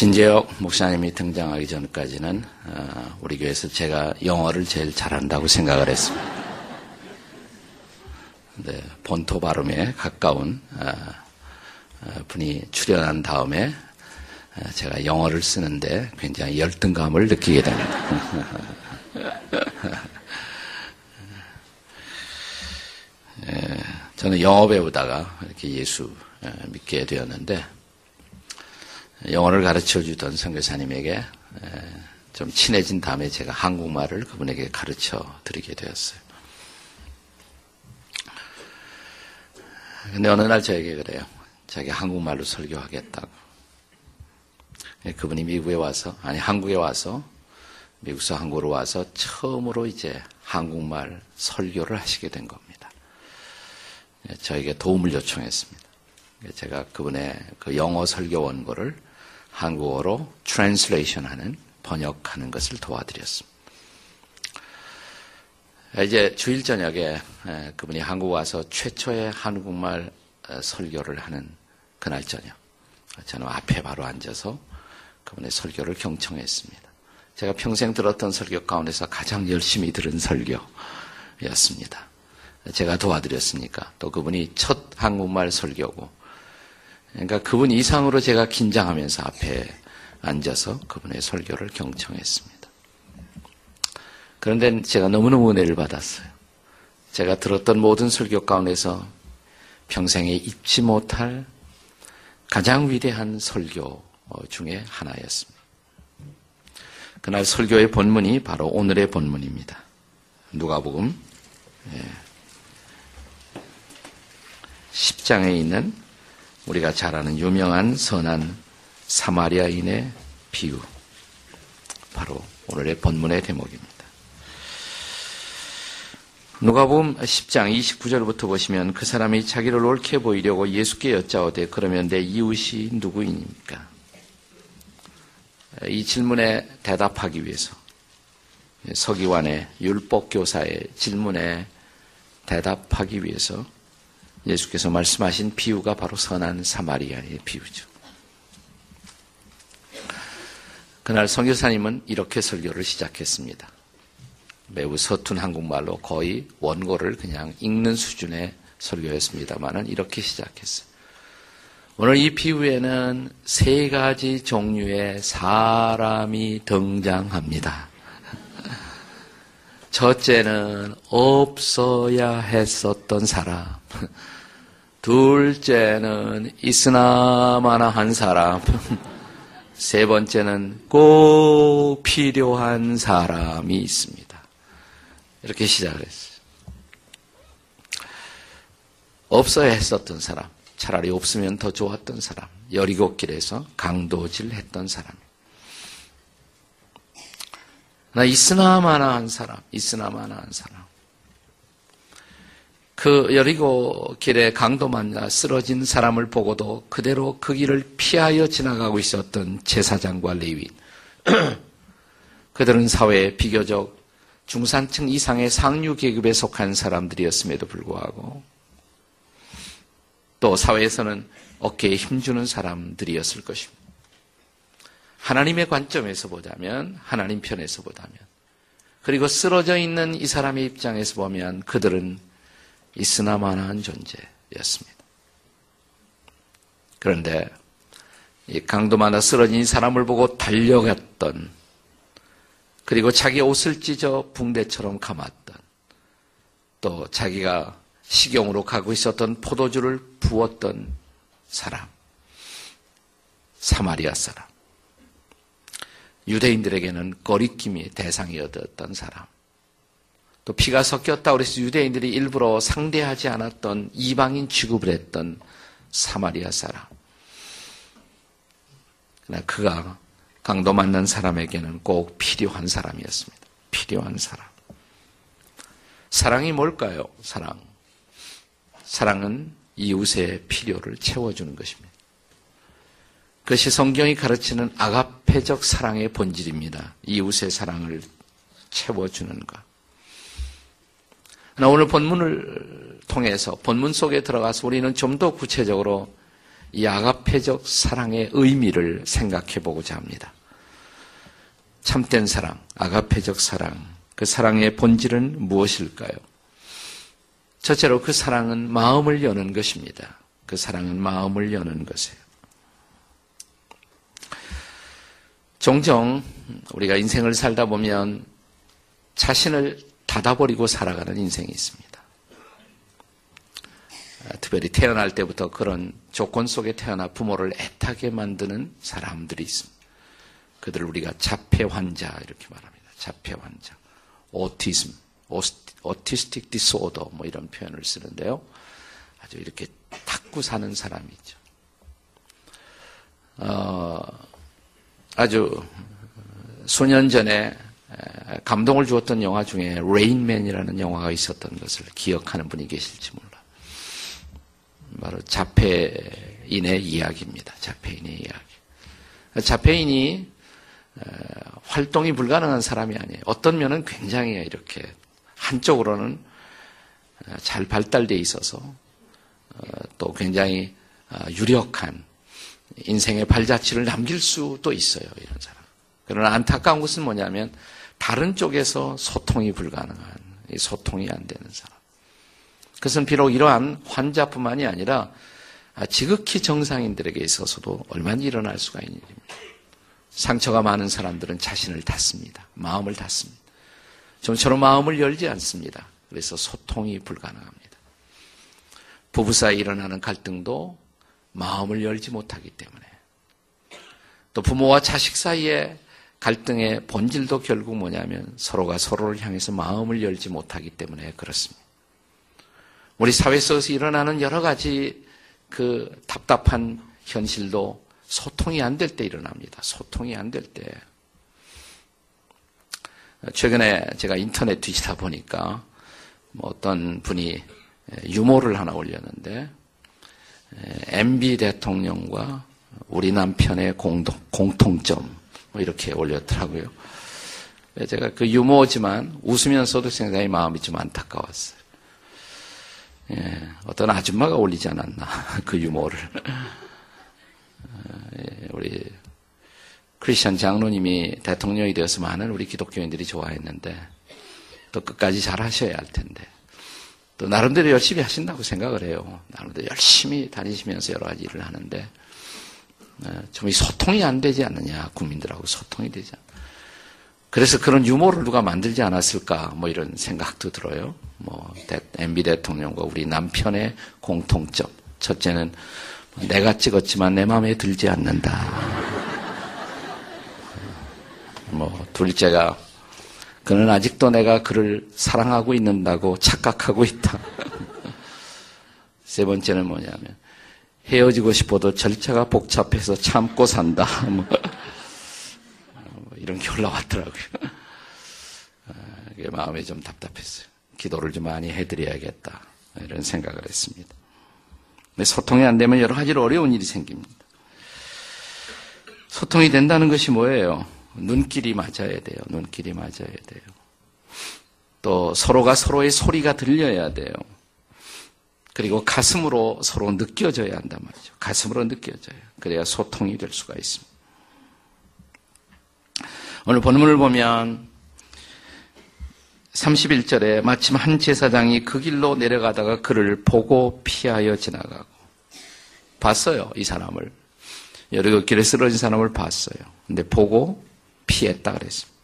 진재혁 목사님이 등장하기 전까지는 어, 우리 교회에서 제가 영어를 제일 잘한다고 생각을 했습니다. 네, 본토 발음에 가까운 어, 어, 분이 출연한 다음에 제가 영어를 쓰는데 굉장히 열등감을 느끼게 됩니다. 저는 영어 배우다가 이렇게 예수 믿게 되었는데 영어를 가르쳐 주던 선교사님에게 좀 친해진 다음에 제가 한국말을 그분에게 가르쳐 드리게 되었어요. 근데 어느 날 저에게 그래요. 자기 한국말로 설교하겠다고. 그분이 미국에 와서, 아니, 한국에 와서, 미국에서 한국으로 와서 처음으로 이제 한국말 설교를 하시게 된 겁니다. 저에게 도움을 요청했습니다. 제가 그분의 그 영어 설교 원고를 한국어로 translation 하는 번역하는 것을 도와드렸습니다. 이제 주일 저녁에 그분이 한국 와서 최초의 한국말 어, 설교를 하는 그날 저녁 저는 앞에 바로 앉아서 그분의 설교를 경청했습니다. 제가 평생 들었던 설교 가운데서 가장 열심히 들은 설교였습니다. 제가 도와드렸으니까 또 그분이 첫 한국말 설교고 그러니까 그분 이상으로 제가 긴장하면서 앞에 앉아서 그분의 설교를 경청했습니다. 그런데 제가 너무너무 은혜를 받았어요. 제가 들었던 모든 설교 가운데서 평생에 잊지 못할 가장 위대한 설교 중에 하나였습니다. 그날 설교의 본문이 바로 오늘의 본문입니다. 누가복음 10장에 예. 있는 우리가 잘 아는 유명한 선한 사마리아인의 비유. 바로 오늘의 본문의 대목입니다. 누가복음 10장 29절부터 보시면 그 사람이 자기를 옳게 보이려고 예수께 여짜오되 그러면 내 이웃이 누구입니까? 이 질문에 대답하기 위해서 서기관의 율법교사의 질문에 대답하기 위해서 예수께서 말씀하신 비유가 바로 선한 사마리아의 비유죠. 그날 성교사님은 이렇게 설교를 시작했습니다. 매우 서툰 한국말로 거의 원고를 그냥 읽는 수준의 설교였습니다만은 이렇게 시작했어요. 오늘 이 비유에는 세 가지 종류의 사람이 등장합니다. 첫째는 없어야 했었던 사람. 둘째는 있으나마나 한 사람. 세 번째는 꼭 필요한 사람이 있습니다. 이렇게 시작을 했어요. 없어야 했었던 사람. 차라리 없으면 더 좋았던 사람. 여리고 길에서 강도질 했던 사람. 나 있으나마나 한 사람, 있으나마나 한 사람. 그 여리고 길에 강도 만나 쓰러진 사람을 보고도 그대로 그 길을 피하여 지나가고 있었던 제사장과 레위인. 그들은 사회에 비교적 중산층 이상의 상류 계급에 속한 사람들이었음에도 불구하고 또 사회에서는 어깨에 힘주는 사람들이었을 것입니다. 하나님의 관점에서 보자면, 하나님 편에서 보자면, 그리고 쓰러져 있는 이 사람의 입장에서 보면 그들은 있으나마나한 존재였습니다. 그런데 이 강도마다 쓰러진 사람을 보고 달려갔던 그리고 자기 옷을 찢어 붕대처럼 감았던 또 자기가 식용으로 가고 있었던 포도주를 부었던 사람 사마리아 사람 유대인들에게는 거리낌의 대상이었던 사람. 또 피가 섞였다 그래서 유대인들이 일부러 상대하지 않았던 이방인 취급을 했던 사마리아 사람. 그러나 그가 강도 만난 사람에게는 꼭 필요한 사람이었습니다. 필요한 사람. 사랑이 뭘까요? 사랑. 사랑은 이웃의 필요를 채워주는 것입니다. 그것이 성경이 가르치는 아가페적 사랑의 본질입니다. 이웃의 사랑을 채워주는 것. 오늘 본문을 통해서 본문 속에 들어가서 우리는 좀 더 구체적으로 이 아가페적 사랑의 의미를 생각해 보고자 합니다. 참된 사랑, 아가페적 사랑, 그 사랑의 본질은 무엇일까요? 첫째로 그 사랑은 마음을 여는 것입니다. 그 사랑은 마음을 여는 것이에요. 종종 우리가 인생을 살다 보면 자신을 닫아버리고 살아가는 인생이 있습니다. 특별히 태어날 때부터 그런 조건 속에 태어나 부모를 애타게 만드는 사람들이 있습니다. 그들을 우리가 자폐 환자 이렇게 말합니다. 자폐 환자, autism, autistic disorder 뭐 이런 표현을 쓰는데요. 아주 이렇게 닫고 사는 사람이죠 어, 아주 수년 전에 감동을 주었던 영화 중에 레인맨이라는 영화가 있었던 것을 기억하는 분이 계실지 몰라. 바로 자폐인의 이야기입니다. 자폐인의 이야기. 자폐인이 활동이 불가능한 사람이 아니에요. 어떤 면은 굉장히 이렇게 한쪽으로는 잘 발달돼 있어서 어, 또 굉장히 어, 유력한 인생의 발자취를 남길 수도 있어요. 이런 사람. 그러나 안타까운 것은 뭐냐면 다른 쪽에서 소통이 불가능한 소통이 안 되는 사람. 그것은 비록 이러한 환자뿐만이 아니라 지극히 정상인들에게 있어서도 얼마나 일어날 수가 있는 일입니다. 상처가 많은 사람들은 자신을 닫습니다. 마음을 닫습니다. 좀처럼 마음을 열지 않습니다. 그래서 소통이 불가능합니다. 부부 사이 일어나는 갈등도 마음을 열지 못하기 때문에 또 부모와 자식 사이에 갈등의 본질도 결국 뭐냐면 서로가 서로를 향해서 마음을 열지 못하기 때문에 그렇습니다. 우리 사회 속에서 일어나는 여러 가지 그 답답한 현실도 소통이 안 될 때 일어납니다. 소통이 안 될 때. 최근에 제가 인터넷 뒤지다 보니까 뭐 어떤 분이 유모를 하나 올렸는데 MB 대통령과 우리 남편의 공동, 공통점 뭐 이렇게 올렸더라고요. 제가 그 유머지만 웃으면서도 굉장히 마음이 좀 안타까웠어요. 예, 어떤 아줌마가 올리지 않았나 그 유머를. 예, 우리 크리스천 장로님이 대통령이 되어서 많은 우리 기독교인들이 좋아했는데 또 끝까지 잘 하셔야 할 텐데 또 나름대로 열심히 하신다고 생각을 해요. 나름대로 열심히 다니시면서 여러 가지 일을 하는데 네, 좀 소통이 안 되지 않느냐 국민들하고 소통이 되지 않. 그래서 그런 유머를 누가 만들지 않았을까 뭐 이런 생각도 들어요. 뭐 MB 대통령과 우리 남편의 공통점 첫째는 내가 찍었지만 내 마음에 들지 않는다. 뭐 둘째가 그는 아직도 내가 그를 사랑하고 있는다고 착각하고 있다. 세 번째는 뭐냐면 헤어지고 싶어도 절차가 복잡해서 참고 산다. 뭐, 뭐 이런 게 올라왔더라고요. 아, 마음이 좀 답답했어요. 기도를 좀 많이 해드려야겠다. 이런 생각을 했습니다. 소통이 안 되면 여러 가지로 어려운 일이 생깁니다. 소통이 된다는 것이 뭐예요? 눈길이 맞아야 돼요. 눈길이 맞아야 돼요. 또 서로가 서로의 소리가 들려야 돼요. 그리고 가슴으로 서로 느껴져야 한단 말이죠. 가슴으로 느껴져요. 그래야 소통이 될 수가 있습니다. 오늘 본문을 보면 31절에 마침 한 제사장이 그 길로 내려가다가 그를 보고 피하여 지나가고 봤어요. 이 사람을. 여러 길에 쓰러진 사람을 봤어요. 근데 보고 피했다 그랬습니다.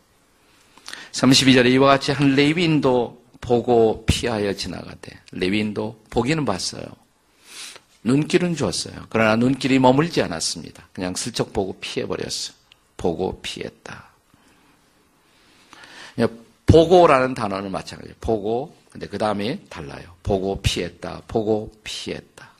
32절에 이와 같이 한 레위인도 보고 피하여 지나가되 레위인도 보기는 봤어요. 눈길은 주었어요. 그러나 눈길이 머물지 않았습니다. 그냥 슬쩍 보고 피해버렸어요. 보고 피했다. 보고라는 단어는 마찬가지예요. 보고, 근데 그 다음에 달라요. 보고 피했다. 보고 피했다.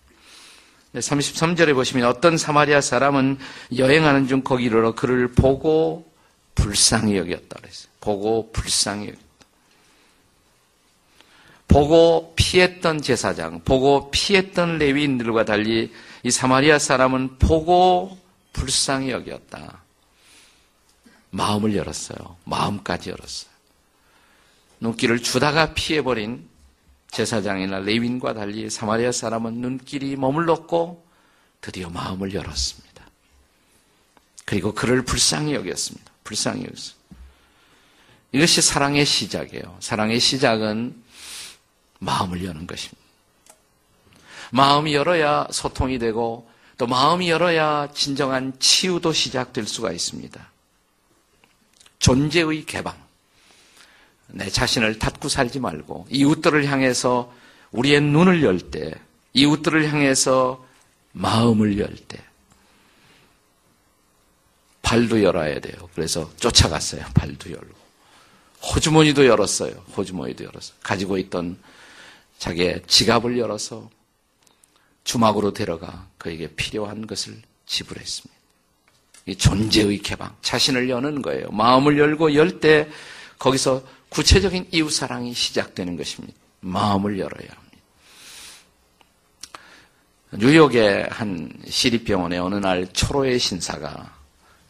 33절에 보시면 어떤 사마리아 사람은 여행하는 중 거기로 그를 보고 불쌍히 여겼다 그랬어요. 보고 불쌍히 여겼다. 보고 피했던 제사장, 보고 피했던 레위인들과 달리 이 사마리아 사람은 보고 불쌍히 여겼다. 마음을 열었어요. 마음까지 열었어요. 눈길을 주다가 피해버린 제사장이나 레윈과 달리 사마리아 사람은 눈길이 머물렀고 드디어 마음을 열었습니다. 그리고 그를 불쌍히 여겼습니다. 불쌍히 여겼습니다. 이것이 사랑의 시작이에요. 사랑의 시작은 마음을 여는 것입니다. 마음이 열어야 소통이 되고 또 마음이 열어야 진정한 치유도 시작될 수가 있습니다. 존재의 개방. 내 자신을 닫고 살지 말고 이웃들을 향해서 우리의 눈을 열 때, 이웃들을 향해서 마음을 열 때, 발도 열어야 돼요. 그래서 쫓아갔어요. 발도 열고. 호주머니도 열었어요. 호주머니도 열었어요. 가지고 있던 자기의 지갑을 열어서 주막으로 데려가 그에게 필요한 것을 지불했습니다. 이 존재의 개방, 자신을 여는 거예요. 마음을 열고 열 때 거기서 구체적인 이웃 사랑이 시작되는 것입니다. 마음을 열어야 합니다. 뉴욕의 한 시립병원에 어느 날 초로의 신사가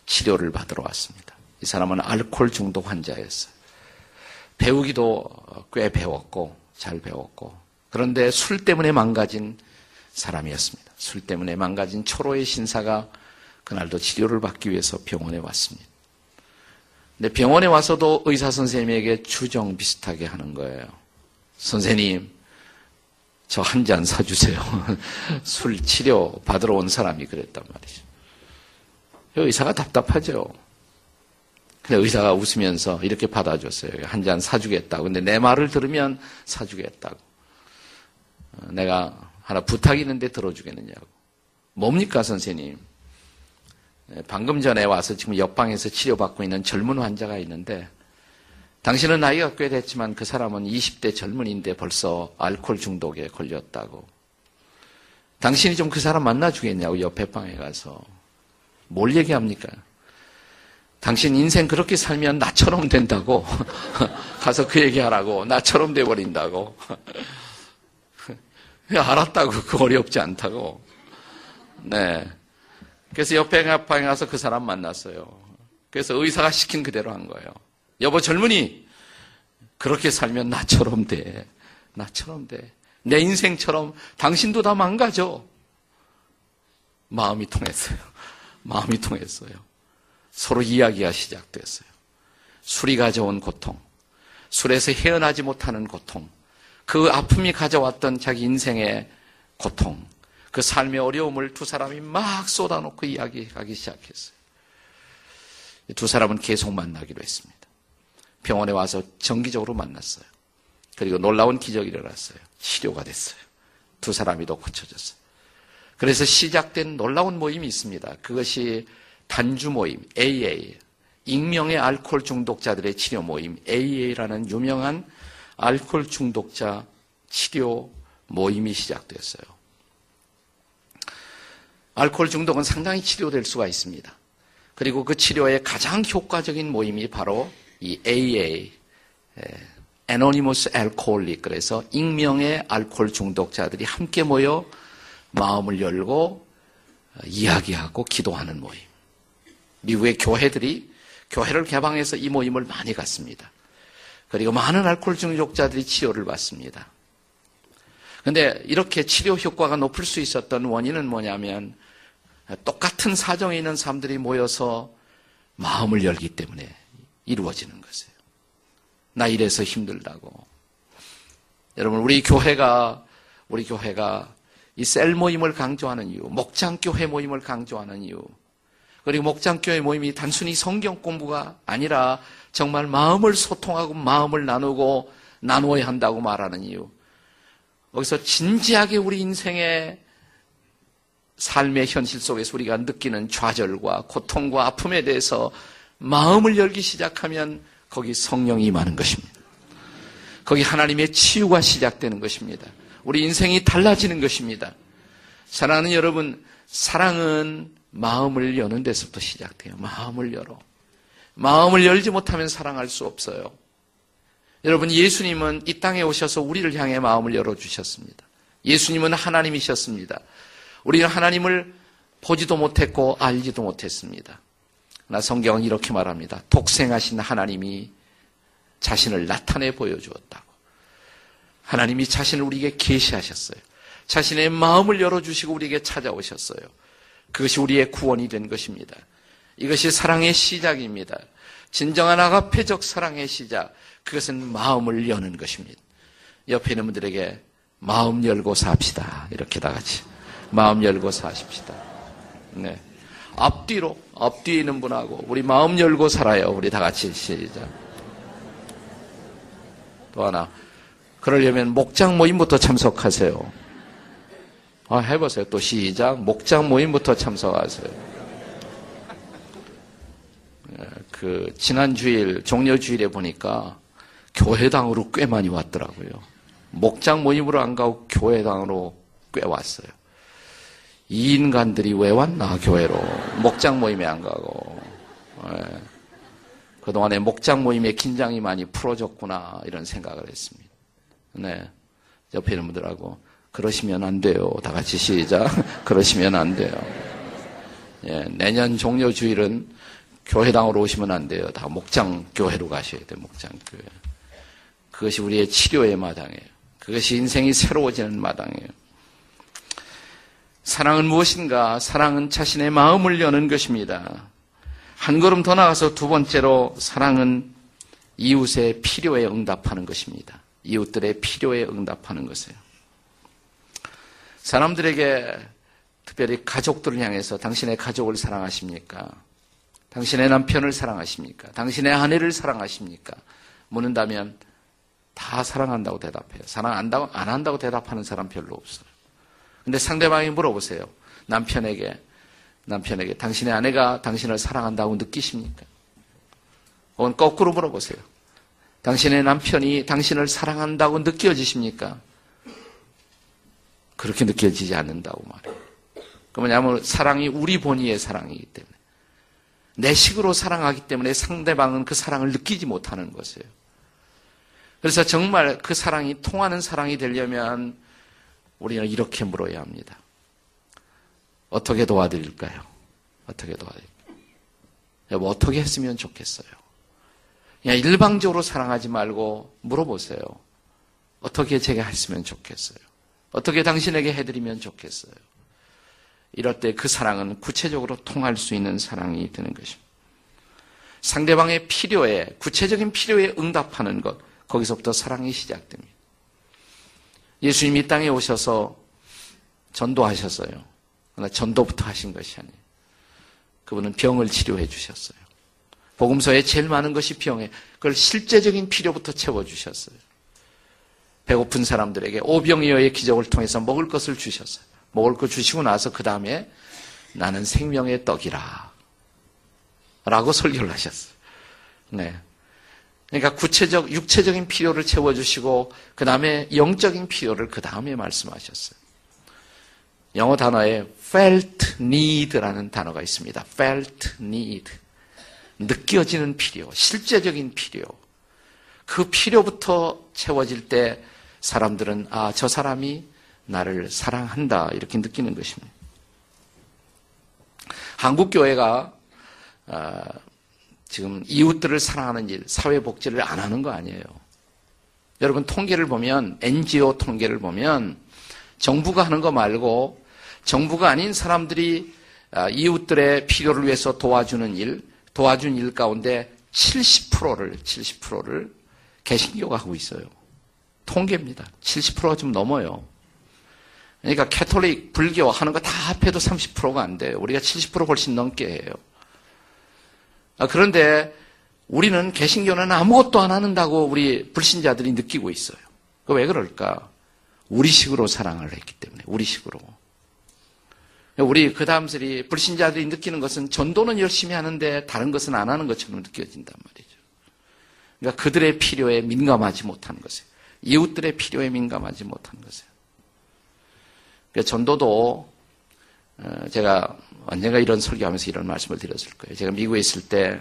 치료를 받으러 왔습니다. 이 사람은 알코올 중독 환자였어요. 배우기도 꽤 배웠고, 잘 배웠고, 그런데 술 때문에 망가진 사람이었습니다. 술 때문에 망가진 초로의 신사가 그날도 치료를 받기 위해서 병원에 왔습니다. 근데 병원에 와서도 의사 선생님에게 주정 비슷하게 하는 거예요. 선생님, 저 한 잔 사주세요. 술 치료 받으러 온 사람이 그랬단 말이죠. 의사가 답답하죠. 근데 의사가 웃으면서 이렇게 받아줬어요. 한 잔 사주겠다고. 근데 내 말을 들으면 사주겠다고. 어, 내가 하나 부탁이 있는데 들어주겠느냐고. 뭡니까, 선생님? 네, 방금 전에 와서 지금 옆방에서 치료받고 있는 젊은 환자가 있는데, 당신은 나이가 꽤 됐지만 그 사람은 20대 젊은인데 벌써 알코올 중독에 걸렸다고. 당신이 좀 그 사람 만나주겠냐고, 옆에 방에 가서. 뭘 얘기합니까? 당신 인생 그렇게 살면 나처럼 된다고. 가서 그 얘기하라고. 나처럼 돼버린다고. 알았다고. 그 어렵지 않다고. 네. 그래서 옆에 방에 가서 그 사람 만났어요. 그래서 의사가 시킨 그대로 한 거예요. 여보 젊은이, 그렇게 살면 나처럼 돼. 나처럼 돼. 내 인생처럼 당신도 다 망가져. 마음이 통했어요. 마음이 통했어요. 서로 이야기가 시작됐어요. 술이 가져온 고통, 술에서 헤어나지 못하는 고통, 그 아픔이 가져왔던 자기 인생의 고통, 그 삶의 어려움을 두 사람이 막 쏟아놓고 이야기하기 시작했어요. 두 사람은 계속 만나기로 했습니다. 병원에 와서 정기적으로 만났어요. 그리고 놀라운 기적이 일어났어요. 치료가 됐어요. 두 사람이 더 고쳐졌어요. 그래서 시작된 놀라운 모임이 있습니다. 그것이 단주 모임, AA. 익명의 알코올 중독자들의 치료 모임, AA라는 유명한 알코올 중독자 치료 모임이 시작됐어요. 알코올 중독은 상당히 치료될 수가 있습니다. 그리고 그 치료의 가장 효과적인 모임이 바로 이 AA, Anonymous Alcoholic, 그래서 익명의 알코올 중독자들이 함께 모여 마음을 열고 이야기하고 기도하는 모임. 미국의 교회들이 교회를 개방해서 이 모임을 많이 갔습니다. 그리고 많은 알코올 중독자들이 치료를 받습니다. 근데 이렇게 치료 효과가 높을 수 있었던 원인은 뭐냐면 똑같은 사정에 있는 사람들이 모여서 마음을 열기 때문에 이루어지는 것이에요. 나 이래서 힘들다고. 여러분, 우리 교회가, 우리 교회가 이 셀 모임을 강조하는 이유, 목장교회 모임을 강조하는 이유, 그리고 목장교회 모임이 단순히 성경 공부가 아니라 정말 마음을 소통하고 마음을 나누고 나누어야 한다고 말하는 이유. 거기서 진지하게 우리 인생의 삶의 현실 속에서 우리가 느끼는 좌절과 고통과 아픔에 대해서 마음을 열기 시작하면 거기 성령이 임하는 것입니다. 거기 하나님의 치유가 시작되는 것입니다. 우리 인생이 달라지는 것입니다. 사랑하는 여러분, 사랑은 마음을 여는 데서부터 시작돼요. 마음을 열어. 마음을 열지 못하면 사랑할 수 없어요. 여러분, 예수님은 이 땅에 오셔서 우리를 향해 마음을 열어주셨습니다. 예수님은 하나님이셨습니다. 우리는 하나님을 보지도 못했고 알지도 못했습니다. 나 성경은 이렇게 말합니다. 독생하신 하나님이 자신을 나타내 보여주었다고. 하나님이 자신을 우리에게 계시하셨어요. 자신의 마음을 열어주시고 우리에게 찾아오셨어요. 그것이 우리의 구원이 된 것입니다. 이것이 사랑의 시작입니다. 진정한 아가페적 사랑의 시작. 그것은 마음을 여는 것입니다. 옆에 있는 분들에게 마음 열고 삽시다. 이렇게 다 같이. 마음 열고 사십시다. 네. 앞뒤로, 앞뒤에 있는 분하고, 우리 마음 열고 살아요. 우리 다 같이 시작. 또 하나. 그러려면 목장 모임부터 참석하세요. 아, 해보세요. 또 시작. 목장 모임부터 참석하세요. 예, 그, 지난 주일, 종려 주일에 보니까 교회당으로 꽤 많이 왔더라고요. 목장 모임으로 안 가고 교회당으로 꽤 왔어요. 이 인간들이 왜 왔나, 교회로. 목장 모임에 안 가고. 네. 그동안에 목장 모임에 긴장이 많이 풀어졌구나, 이런 생각을 했습니다. 네. 옆에 있는 분들하고, 그러시면 안 돼요. 다 같이 시작. 그러시면 안 돼요. 예, 내년 종료 주일은 교회당으로 오시면 안 돼요. 다 목장 교회로 가셔야 돼요. 목장 교회. 그것이 우리의 치료의 마당이에요. 그것이 인생이 새로워지는 마당이에요. 사랑은 무엇인가? 사랑은 자신의 마음을 여는 것입니다. 한 걸음 더 나가서 두 번째로 사랑은 이웃의 필요에 응답하는 것입니다. 이웃들의 필요에 응답하는 것이에요. 사람들에게 특별히 가족들을 향해서 당신의 가족을 사랑하십니까? 당신의 남편을 사랑하십니까? 당신의 아내를 사랑하십니까? 묻는다면 다 사랑한다고 대답해요. 사랑 안다고, 안 한다고 대답하는 사람 별로 없어요. 근데 상대방이 물어보세요. 남편에게, 남편에게 당신의 아내가 당신을 사랑한다고 느끼십니까? 혹은 거꾸로 물어보세요. 당신의 남편이 당신을 사랑한다고 느껴지십니까? 그렇게 느껴지지 않는다고 말해요. 그 뭐냐면 사랑이 우리 본의의 사랑이기 때문에. 내 식으로 사랑하기 때문에 상대방은 그 사랑을 느끼지 못하는 것이에요. 그래서 정말 그 사랑이 통하는 사랑이 되려면 우리는 이렇게 물어야 합니다. 어떻게 도와드릴까요? 어떻게 도와드릴까요? 여보, 어떻게 했으면 좋겠어요? 그냥 일방적으로 사랑하지 말고 물어보세요. 어떻게 제가 했으면 좋겠어요? 어떻게 당신에게 해드리면 좋겠어요? 이럴 때 그 사랑은 구체적으로 통할 수 있는 사랑이 되는 것입니다. 상대방의 필요에, 구체적인 필요에 응답하는 것, 거기서부터 사랑이 시작됩니다. 예수님이 이 땅에 오셔서 전도하셨어요. 그러나 전도부터 하신 것이 아니에요. 그분은 병을 치료해 주셨어요. 복음서에 제일 많은 것이 병에 그걸 실제적인 필요부터 채워주셨어요. 배고픈 사람들에게 오병이어의 기적을 통해서 먹을 것을 주셨어요. 먹을 것 주시고 나서 그 다음에 나는 생명의 떡이라. 라고 설교를 하셨어요. 네. 그러니까 구체적, 육체적인 필요를 채워주시고, 그 다음에 영적인 필요를 그 다음에 말씀하셨어요. 영어 단어에 felt need라는 단어가 있습니다. felt need. 느껴지는 필요, 실제적인 필요. 그 필요부터 채워질 때 사람들은, 아, 저 사람이 나를 사랑한다. 이렇게 느끼는 것입니다. 한국교회가, 아, 지금 이웃들을 사랑하는 일, 사회복지를 안 하는 거 아니에요. 여러분 통계를 보면 NGO 통계를 보면 정부가 하는 거 말고 정부가 아닌 사람들이 아, 이웃들의 필요를 위해서 도와주는 일, 도와준 일 가운데 70%를 70%를 개신교가 하고 있어요. 통계입니다. 70%가 좀 넘어요. 그러니까 캐톨릭, 불교 하는 거 다 합해도 30%가 안 돼요. 우리가 70% 훨씬 넘게 해요. 아, 그런데 우리는 개신교는 아무것도 안 하는다고 우리 불신자들이 느끼고 있어요. 왜 그럴까? 우리식으로 사랑을 했기 때문에, 우리식으로. 우리 그 다음들이 불신자들이 느끼는 것은 전도는 열심히 하는데 다른 것은 안 하는 것처럼 느껴진단 말이죠. 그러니까 그들의 필요에 민감하지 못하는 것이에요. 이웃들의 필요에 민감하지 못하는 것이에요. 그러니까 전도도 어, 제가 언젠가 이런 설교하면서 이런 말씀을 드렸을 거예요. 제가 미국에 있을 때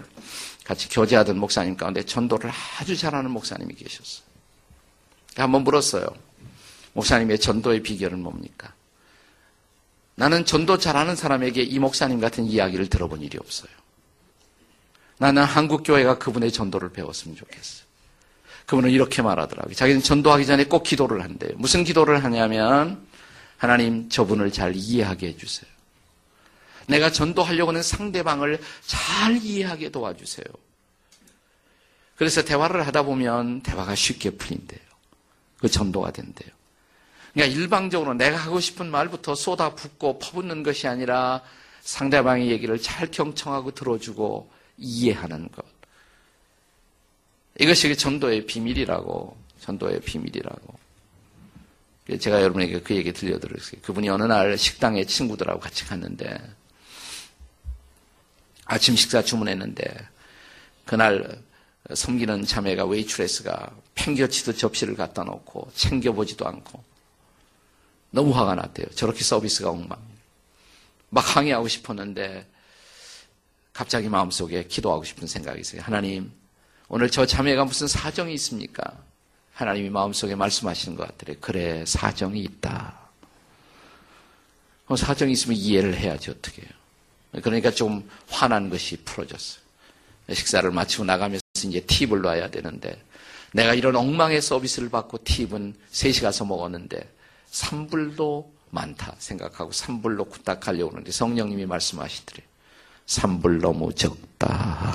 같이 교제하던 목사님 가운데 전도를 아주 잘하는 목사님이 계셨어요. 한번 물었어요. 목사님의 전도의 비결은 뭡니까? 나는 전도 잘하는 사람에게 이 목사님 같은 이야기를 들어본 일이 없어요. 나는 한국 교회가 그분의 전도를 배웠으면 좋겠어요. 그분은 이렇게 말하더라고요. 자기는 전도하기 전에 꼭 기도를 한대요. 무슨 기도를 하냐면 하나님 저분을 잘 이해하게 해주세요. 내가 전도하려고 하는 상대방을 잘 이해하게 도와주세요. 그래서 대화를 하다 보면 대화가 쉽게 풀린대요. 그 전도가 된대요. 그러니까 일방적으로 내가 하고 싶은 말부터 쏟아붓고 퍼붓는 것이 아니라 상대방의 얘기를 잘 경청하고 들어주고 이해하는 것. 이것이 전도의 비밀이라고, 전도의 비밀이라고. 제가 여러분에게 그 얘기 들려드렸어요. 그분이 어느 날 식당에 친구들하고 같이 갔는데, 아침 식사 주문했는데, 그날 섬기는 자매가 웨이트레스가 팽겨치듯 접시를 갖다 놓고 챙겨보지도 않고 너무 화가 났대요. 저렇게 서비스가 엉망. 막 항의하고 싶었는데 갑자기 마음속에 기도하고 싶은 생각이 있어요. 하나님, 오늘 저 자매가 무슨 사정이 있습니까? 하나님이 마음속에 말씀하시는 것 같더래. 그래, 사정이 있다. 사정이 있으면 이해를 해야지 어떻게 해요. 그러니까 좀 화난 것이 풀어졌어요. 식사를 마치고 나가면서 이제 팁을 놔야 되는데 내가 이런 엉망의 서비스를 받고 팁은 3시 가서 먹었는데 3불도 많다 생각하고 3불로 구딱하려고 하는데 성령님이 말씀하시더래. 3불 너무 적다.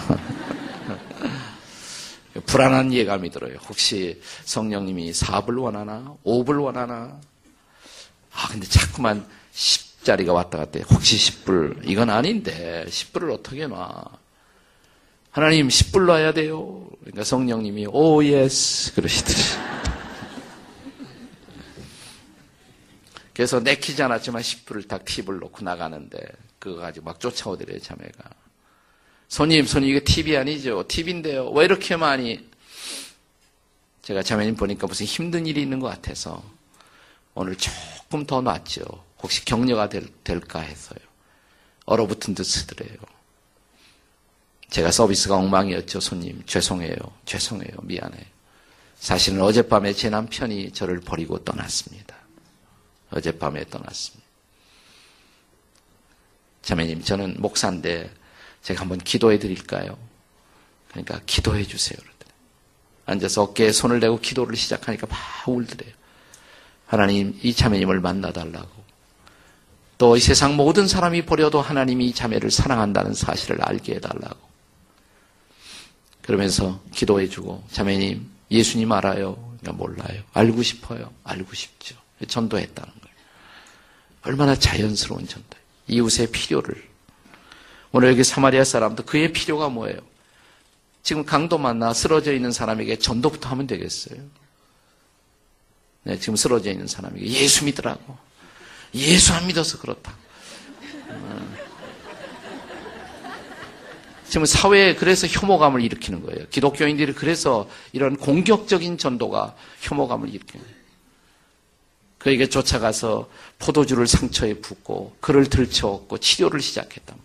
불안한 예감이 들어요. 혹시 성령님이 4불 원하나? 5불 원하나? 아, 근데 자꾸만 10자리가 왔다 갔다 해. 혹시 10불? 이건 아닌데, 10불을 어떻게 놔? 하나님 10불 놔야 돼요. 그러니까 성령님이 oh yes 그러시더니 그래서 내키지 않았지만 10불을 딱 팁을 놓고 나가는데 그거 가지고 막 쫓아오더래요 자매가. 손님 손님 이거 팁이 아니죠. 팁인데요. 왜 이렇게 많이 제가 자매님 보니까 무슨 힘든 일이 있는 것 같아서 오늘 조금 더 놨죠. 혹시 격려가 될, 될까 해서요. 얼어붙은 듯 쓰더래요. 제가 서비스가 엉망이었죠, 손님. 죄송해요. 죄송해요. 미안해요. 사실은 어젯밤에 제 남편이 저를 버리고 떠났습니다. 어젯밤에 떠났습니다. 자매님, 저는 목사인데 제가 한번 기도해 드릴까요? 그러니까 기도해 주세요. 앉아서 어깨에 손을 대고 기도를 시작하니까 막 울더래요. 하나님, 이 자매님을 만나달라고. 또 이 세상 모든 사람이 버려도 하나님이 이 자매를 사랑한다는 사실을 알게 해달라고. 그러면서 기도해주고 자매님 예수님 알아요? 그러니까 몰라요. 알고 싶어요. 알고 싶죠. 전도했다는 거예요. 얼마나 자연스러운 전도. 이웃의 필요를. 오늘 여기 사마리아 사람도 그의 필요가 뭐예요? 지금 강도 만나 쓰러져 있는 사람에게 전도부터 하면 되겠어요. 네, 지금 쓰러져 있는 사람에게 예수 믿으라고. 예수 안 믿어서 그렇다. 지금 사회에 그래서 혐오감을 일으키는 거예요. 기독교인들이 그래서 이런 공격적인 전도가 혐오감을 일으키는 거예요. 그에게 쫓아가서 포도주를 상처에 붓고 그를 들쳐업고 치료를 시작했다.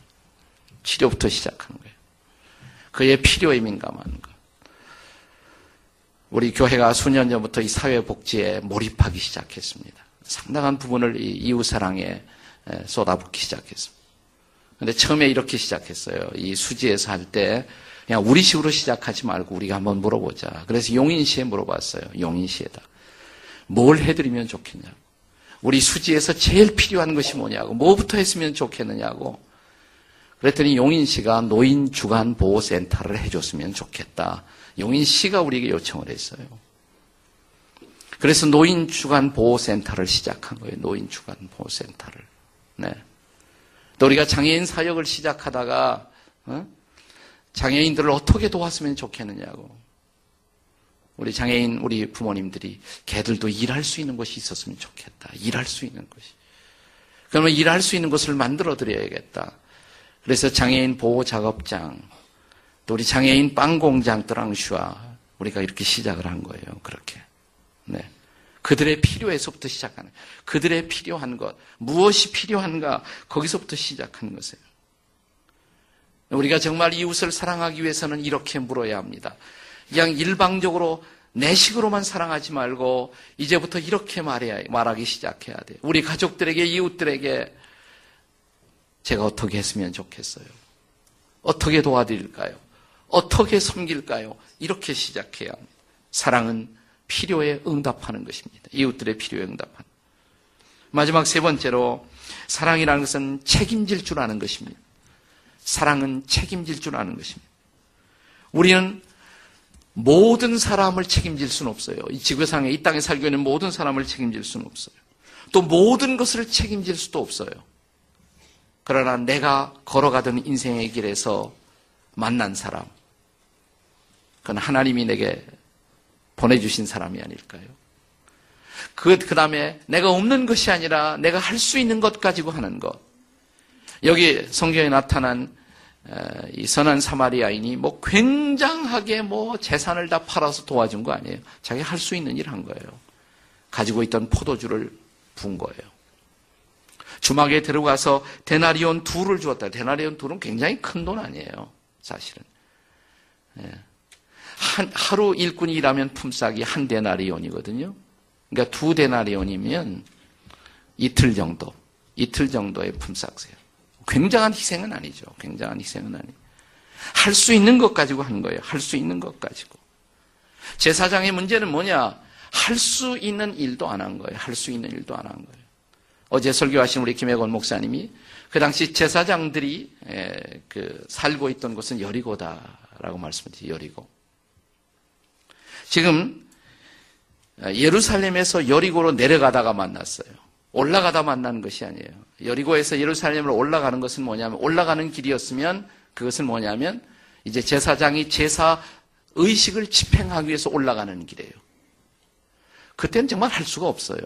치료부터 시작하는 거예요. 그의 필요에 민감한 것. 우리 교회가 수년 전부터 이 사회복지에 몰입하기 시작했습니다. 상당한 부분을 이 이웃사랑에 쏟아붓기 시작했습니다. 근데 처음에 이렇게 시작했어요. 이 수지에서 할 때 그냥 우리 식으로 시작하지 말고 우리가 한번 물어보자. 그래서 용인시에 물어봤어요. 용인시에다. 뭘 해드리면 좋겠냐고. 우리 수지에서 제일 필요한 것이 뭐냐고. 뭐부터 했으면 좋겠느냐고. 그랬더니 용인시가 노인 주간 보호 센터를 해줬으면 좋겠다. 용인시가 우리에게 요청을 했어요. 그래서 노인 주간 보호 센터를 시작한 거예요. 노인 주간 보호 센터를. 네. 또 우리가 장애인 사역을 시작하다가 어? 장애인들을 어떻게 도왔으면 좋겠느냐고. 우리 장애인 우리 부모님들이 걔들도 일할 수 있는 곳이 있었으면 좋겠다. 일할 수 있는 곳이. 그러면 일할 수 있는 곳을 만들어 드려야겠다. 그래서 장애인 보호 작업장, 또 우리 장애인 빵 공장 뜨랑슈와 우리가 이렇게 시작을 한 거예요. 그렇게. 네. 그들의 필요에서부터 시작하는 그들의 필요한 것 무엇이 필요한가 거기서부터 시작하는 것이에요. 우리가 정말 이웃을 사랑하기 위해서는 이렇게 물어야 합니다. 그냥 일방적으로 내 식으로만 사랑하지 말고 이제부터 이렇게 말해야 말하기 시작해야 돼. 우리 가족들에게 이웃들에게 제가 어떻게 했으면 좋겠어요. 어떻게 도와드릴까요? 어떻게 섬길까요? 이렇게 시작해야 합니다. 사랑은 필요에 응답하는 것입니다. 이웃들의 필요에 응답하는. 마지막 세 번째로 사랑이라는 것은 책임질 줄 아는 것입니다. 사랑은 책임질 줄 아는 것입니다. 우리는 모든 사람을 책임질 수는 없어요. 이 지구상에 이 땅에 살고 있는 모든 사람을 책임질 수는 없어요. 또 모든 것을 책임질 수도 없어요. 그러나 내가 걸어가던 인생의 길에서 만난 사람, 그건 하나님이 내게 보내주신 사람이 아닐까요? 그, 그 다음에 내가 없는 것이 아니라 내가 할 수 있는 것 가지고 하는 것. 여기 성경에 나타난 이 선한 사마리아인이 뭐 굉장하게 뭐 재산을 다 팔아서 도와준 거 아니에요. 자기 할 수 있는 일 한 거예요. 가지고 있던 포도주를 분 거예요. 주막에 들어가서 데나리온 둘을 주었다. 데나리온 둘은 굉장히 큰 돈 아니에요. 사실은. 예. 한, 하루 일꾼이 일하면 품삯이 한 데나리온이거든요. 그러니까 두 데나리온이면 이틀 정도, 이틀 정도의 품삯이에요. 굉장한 희생은 아니죠. 굉장한 희생은 아니에요. 할수 있는 것 가지고 한 거예요. 할 수 있는 것 가지고. 제사장의 문제는 뭐냐? 할 수 있는 일도 안 한 거예요. 할 수 있는 일도 안 한 거예요. 어제 설교하신 우리 김혜건 목사님이 그 당시 제사장들이 그 살고 있던 곳은 여리고다라고 말씀하셨죠. 여리고. 지금 예루살렘에서 여리고로 내려가다가 만났어요. 올라가다 만난 것이 아니에요. 여리고에서 예루살렘으로 올라가는 것은 뭐냐면 올라가는 길이었으면 그것은 뭐냐면 이제 제사장이 제사 의식을 집행하기 위해서 올라가는 길이에요. 그때는 정말 할 수가 없어요.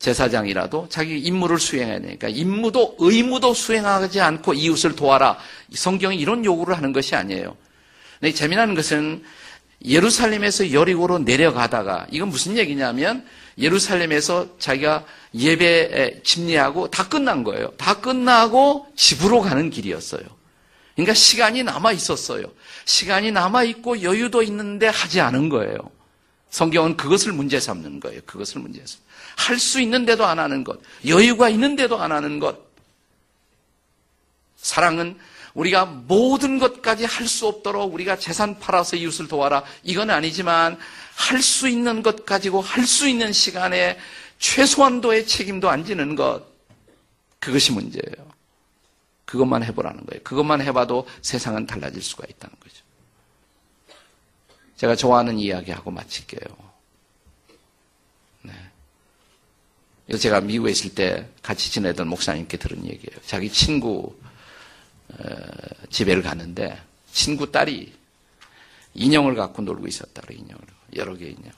제사장이라도 자기 임무를 수행해야 되니까 임무도 의무도 수행하지 않고 이웃을 도와라. 성경이 이런 요구를 하는 것이 아니에요. 근데 재미난 것은 예루살렘에서 여리고로 내려가다가 이건 무슨 얘기냐면 예루살렘에서 자기가 예배 집례하고 다 끝난 거예요. 다 끝나고 집으로 가는 길이었어요. 그러니까 시간이 남아 있었어요. 시간이 남아 있고 여유도 있는데 하지 않은 거예요. 성경은 그것을 문제 삼는 거예요. 그것을 문제 삼. 할수 있는데도 안 하는 것, 여유가 있는데도 안 하는 것. 사랑은 우리가 모든 것까지 할 수 없도록 우리가 재산 팔아서 이웃을 도와라. 이건 아니지만 할 수 있는 것 가지고 할 수 있는 시간에 최소한도의 책임도 안 지는 것. 그것이 문제예요. 그것만 해보라는 거예요. 그것만 해봐도 세상은 달라질 수가 있다는 거죠. 제가 좋아하는 이야기하고 마칠게요. 네. 이거 제가 미국에 있을 때 같이 지내던 목사님께 들은 얘기예요. 자기 친구 집에를 갔는데 친구 딸이 인형을 갖고 놀고 있었다. 그 인형을 여러 개 인형.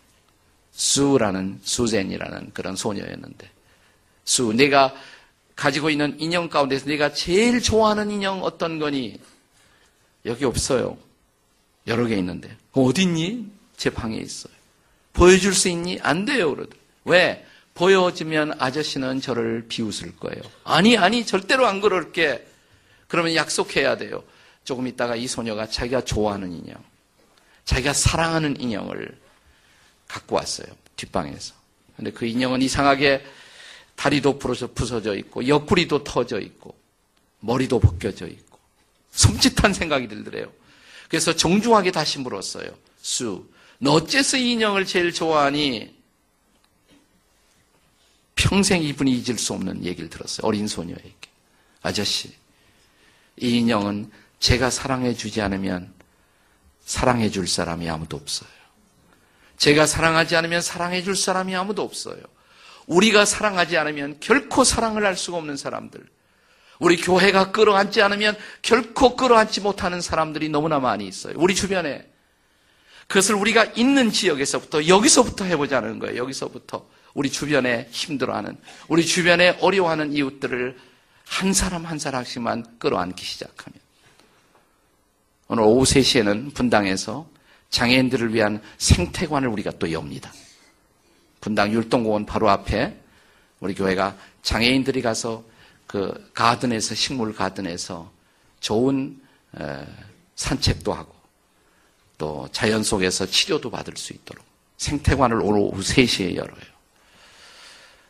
수라는 수젠이라는 그런 소녀였는데 수 내가 가지고 있는 인형 가운데서 내가 제일 좋아하는 인형 어떤 거니 여기 없어요. 여러 개 있는데 어디 있니? 제 방에 있어요. 보여줄 수 있니? 안 돼요. 그러더 왜? 보여지면 아저씨는 저를 비웃을 거예요. 아니 아니 절대로 안 그럴게. 그러면 약속해야 돼요. 조금 있다가 이 소녀가 자기가 좋아하는 인형, 자기가 사랑하는 인형을 갖고 왔어요. 뒷방에서. 근데 그 인형은 이상하게 다리도 부서져 있고, 옆구리도 터져 있고, 머리도 벗겨져 있고, 섬찟한 생각이 들더래요. 그래서 정중하게 다시 물었어요. 수, 너 어째서 이 인형을 제일 좋아하니? 평생 이분이 잊을 수 없는 얘기를 들었어요. 어린 소녀에게. 아저씨, 이 인형은 제가 사랑해 주지 않으면 사랑해 줄 사람이 아무도 없어요. 제가 사랑하지 않으면 사랑해 줄 사람이 아무도 없어요. 우리가 사랑하지 않으면 결코 사랑을 할 수가 없는 사람들. 우리 교회가 끌어안지 않으면 결코 끌어안지 못하는 사람들이 너무나 많이 있어요. 우리 주변에. 그것을 우리가 있는 지역에서부터 여기서부터 해보자는 거예요. 여기서부터. 우리 주변에 힘들어하는, 우리 주변에 어려워하는 이웃들을 한 사람 한 사람씩만 끌어안기 시작하면 오늘 오후 3시에는 분당에서 장애인들을 위한 생태관을 우리가 또 엽니다. 분당 율동공원 바로 앞에 우리 교회가 장애인들이 가서 그 가든에서 식물 가든에서 좋은 산책도 하고 또 자연 속에서 치료도 받을 수 있도록 생태관을 오늘 오후 3시에 열어요.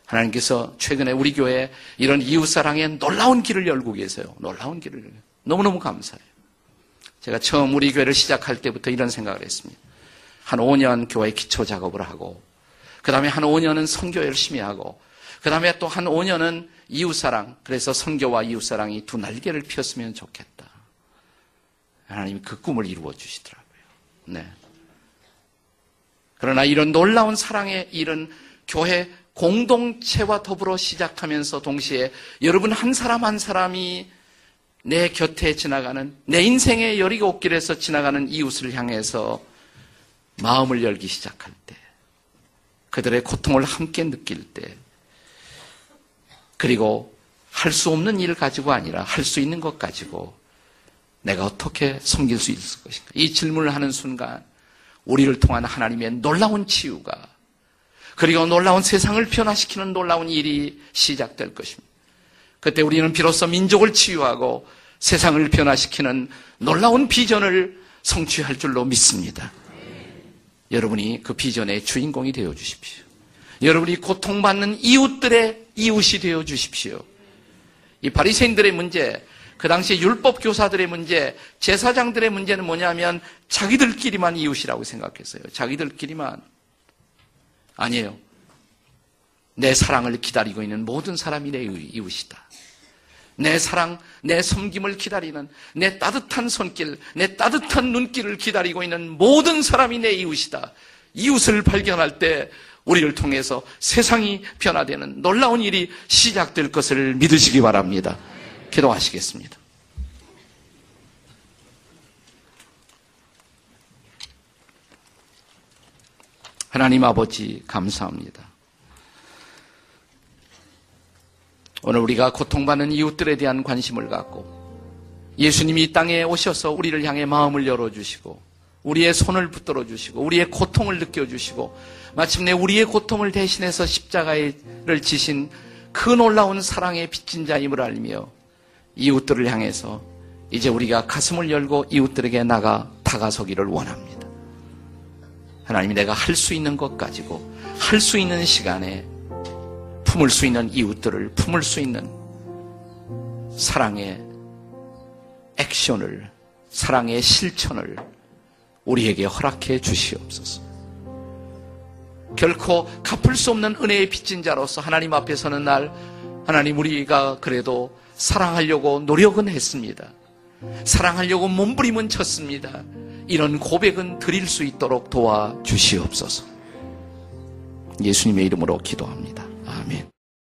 하나님께서 최근에 우리 교회에 이런 이웃사랑의 놀라운 길을 열고 계세요. 놀라운 길을. 너무너무 감사해요. 제가 처음 우리 교회를 시작할 때부터 이런 생각을 했습니다. 한 5년 교회 기초 작업을 하고, 그 다음에 한 5년은 선교 열심히 하고, 그 다음에 또 한 5년은 이웃사랑, 그래서 선교와 이웃사랑이 두 날개를 폈으면 좋겠다. 하나님이 그 꿈을 이루어 주시더라고요. 네. 그러나 이런 놀라운 사랑의 일은 교회 공동체와 더불어 시작하면서 동시에 여러분 한 사람 한 사람이 내 곁에 지나가는 내 인생의 여리고길에서 지나가는 이웃을 향해서 마음을 열기 시작할 때 그들의 고통을 함께 느낄 때 그리고 할 수 없는 일을 가지고 아니라 할 수 있는 것 가지고 내가 어떻게 섬길 수 있을 것인가? 이 질문을 하는 순간 우리를 통한 하나님의 놀라운 치유가 그리고 놀라운 세상을 변화시키는 놀라운 일이 시작될 것입니다. 그때 우리는 비로소 민족을 치유하고 세상을 변화시키는 놀라운 비전을 성취할 줄로 믿습니다. 여러분이 그 비전의 주인공이 되어 주십시오. 여러분이 고통받는 이웃들의 이웃이 되어 주십시오. 이 바리새인들의 문제, 그 당시 율법 교사들의 문제, 제사장들의 문제는 뭐냐면 자기들끼리만 이웃이라고 생각했어요. 자기들끼리만 아니에요. 내 사랑을 기다리고 있는 모든 사람이 내 이웃이다. 내 사랑, 내 섬김을 기다리는 내 따뜻한 손길, 내 따뜻한 눈길을 기다리고 있는 모든 사람이 내 이웃이다. 이웃을 발견할 때 우리를 통해서 세상이 변화되는 놀라운 일이 시작될 것을 믿으시기 바랍니다. 기도하시겠습니다. 하나님 아버지 감사합니다. 오늘 우리가 고통받는 이웃들에 대한 관심을 갖고 예수님이 이 땅에 오셔서 우리를 향해 마음을 열어주시고 우리의 손을 붙들어 주시고 우리의 고통을 느껴 주시고 마침내 우리의 고통을 대신해서 십자가를 지신 그 놀라운 사랑의 빚진 자임을 알며 이웃들을 향해서 이제 우리가 가슴을 열고 이웃들에게 나가 다가서기를 원합니다. 하나님이 내가 할 수 있는 것 가지고 할 수 있는 시간에 품을 수 있는 이웃들을 품을 수 있는 사랑의 액션을 사랑의 실천을 우리에게 허락해 주시옵소서. 결코 갚을 수 없는 은혜의 빚진 자로서 하나님 앞에 서는 날 하나님 우리가 그래도 사랑하려고 노력은 했습니다. 사랑하려고 몸부림은 쳤습니다. 이런 고백은 드릴 수 있도록 도와 주시옵소서. 예수님의 이름으로 기도합니다.